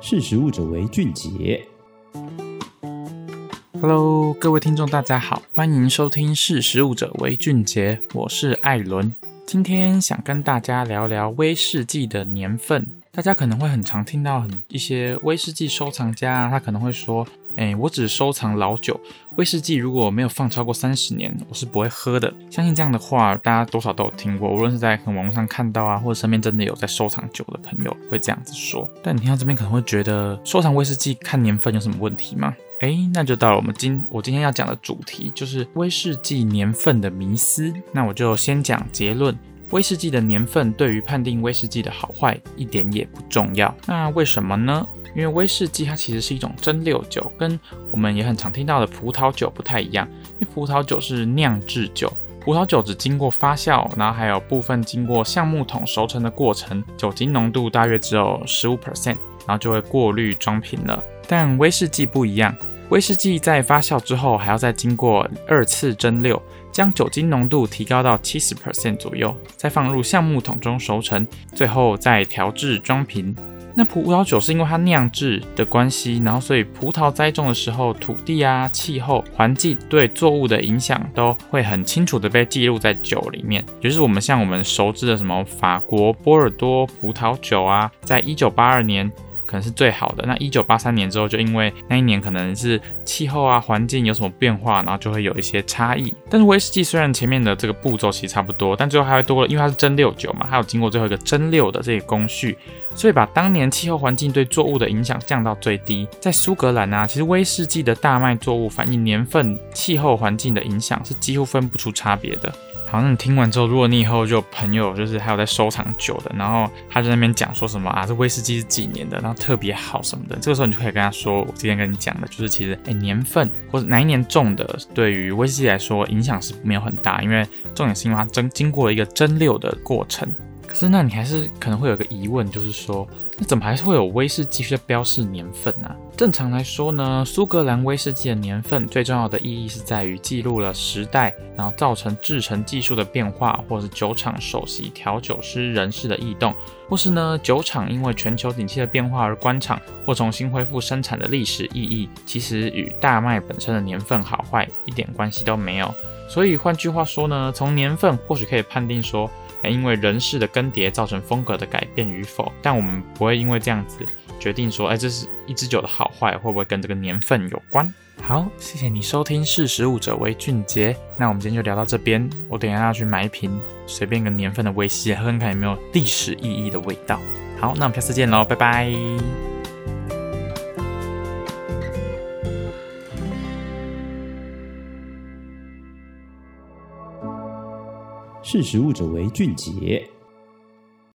识时务者为俊杰。Hello，各位听众，大家好，欢迎收听《识时务者为俊杰》，我是艾伦。今天想跟大家聊聊威士忌的年份。大家可能会很常听到很一些威士忌收藏家啊，他可能会说。哎，我只收藏老酒，威士忌如果没有放超过三十年，我是不会喝的。相信这样的话，大家多少都有听过，无论是在网络上看到啊，或者身边真的有在收藏酒的朋友会这样子说。但你听到这边可能会觉得，收藏威士忌看年份有什么问题吗？哎，那就到了我们今我今天要讲的主题，就是威士忌年份的迷思。那我就先讲结论。威士忌的年份对于判定威士忌的好坏一点也不重要。那为什么呢？因为威士忌它其实是一种蒸馏酒，跟我们也很常听到的葡萄酒不太一样。因为葡萄酒是酿制酒，葡萄酒只经过发酵，然后还有部分经过橡木桶熟成的过程，酒精浓度大约只有十五 percent，然后就会过滤装瓶了。但威士忌不一样，威士忌在发酵之后还要再经过二次蒸馏。将酒精浓度提高到七十 percent 左右，再放入橡木桶中熟成，最后再调制装瓶。那葡萄酒是因为它酿制的关系，然后所以葡萄栽种的时候，土地啊、气候、环境对作物的影响都会很清楚的被记录在酒里面。就是我们像我们熟知的什么法国波尔多葡萄酒啊，在一九八二年。可能是最好的。那一九八三年之后，就因为那一年可能是气候啊、环境有什么变化，然后就会有一些差异。但是威士忌虽然前面的这个步骤其实差不多，但最后还会多了，因为它是蒸馏酒嘛，它有经过最后一个蒸馏的这个工序，所以把当年气候环境对作物的影响降到最低。在苏格兰啊，其实威士忌的大麦作物反映年份、气候环境的影响是几乎分不出差别的。好，那你听完之后，如果你以后就有朋友就是还有在收藏酒的，然后他在那边讲说什么啊，这威士忌是几年的，然后特别好什么的，这个时候你就可以跟他说，我之前跟你讲的，就是其实哎年份或者哪一年种的，对于威士忌来说影响是没有很大，因为重点是因为它蒸经过一个蒸馏的过程。可是那你还是可能会有个疑问，就是说。那怎么还是会有威士忌需要标示年份呢？正常来说呢，苏格兰威士忌的年份最重要的意义是在于记录了时代，然后造成制程技术的变化，或是酒厂首席调酒师人事的异动，或是呢酒厂因为全球景气的变化而关厂或重新恢复生产的历史意义，其实与大麦本身的年份好坏一点关系都没有。所以换句话说呢，从年份或许可以判定说。因为人事的更迭造成风格的改变与否，但我们不会因为这样子决定说，哎，这是一支酒的好坏会不会跟这个年份有关？好，谢谢你收听《识时务者为俊杰》，那我们今天就聊到这边。我等一下要去买一瓶随便一个年份的威士忌，喝看看有没有历史意义的味道。好，那我们下次见喽，拜拜。识时务者为俊杰。